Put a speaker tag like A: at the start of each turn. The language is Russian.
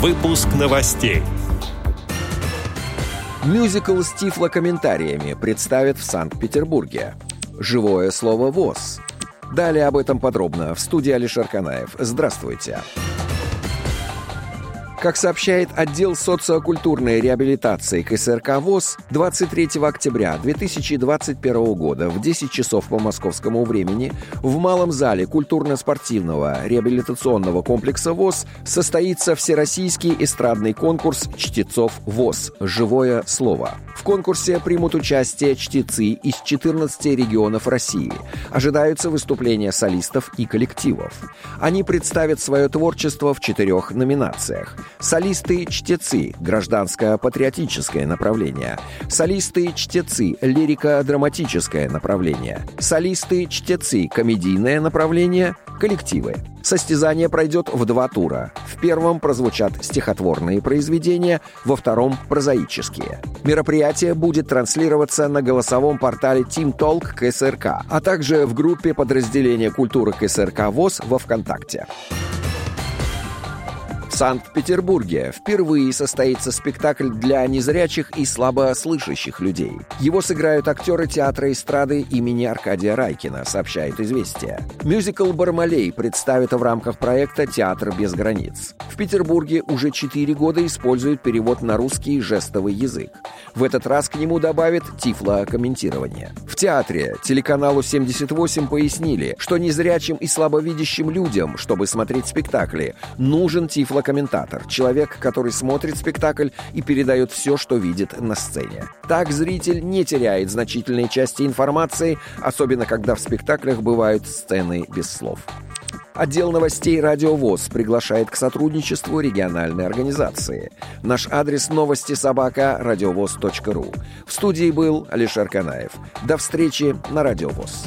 A: Выпуск новостей.
B: Мюзикл с тифлокомментариями представят в Санкт-Петербурге. Живое слово ВОЗ. Далее об этом подробно в студии Алишер Канаев. Здравствуйте. Здравствуйте. Как сообщает отдел социокультурной реабилитации КСРК ВОЗ, 23 октября 2021 года в 10 часов по московскому времени в Малом зале культурно-спортивного реабилитационного комплекса ВОЗ состоится Всероссийский эстрадный конкурс чтецов ВОЗ «Живое слово». В конкурсе примут участие чтецы из 14 регионов России. Ожидаются выступления солистов и коллективов. Они представят свое творчество в четырех номинациях – Солисты-чтецы – гражданско-патриотическое направление. Солисты-чтецы – лирико-драматическое направление. Солисты-чтецы – комедийное направление. Коллективы. Состязание пройдет в два тура. В первом прозвучат стихотворные произведения, во втором – прозаические. Мероприятие будет транслироваться на голосовом портале Team Talk КСРК, а также в группе подразделения культуры КСРК ВОЗ во ВКонтакте. Санкт-Петербурге впервые состоится спектакль для незрячих и слабослышащих людей. Его сыграют актеры театра эстрады имени Аркадия Райкина, сообщает «Известия». Мюзикл «Бармалей» представит в рамках проекта «Театр без границ». В Петербурге уже четыре года используют перевод на русский жестовый язык. В этот раз к нему добавят тифлокомментирование. В театре телеканалу 78 пояснили, что незрячим и слабовидящим людям, чтобы смотреть спектакли, нужен тифлокомментирование комментатор, человек, который смотрит спектакль и передает все, что видит на сцене. Так зритель не теряет значительные части информации, особенно когда в спектаклях бывают сцены без слов. Отдел новостей «Радиовоз» приглашает к сотрудничеству региональной организации. Наш адрес новости собака радиовоз.ру. В студии был Алишер Канаев. До встречи на «Радиовоз».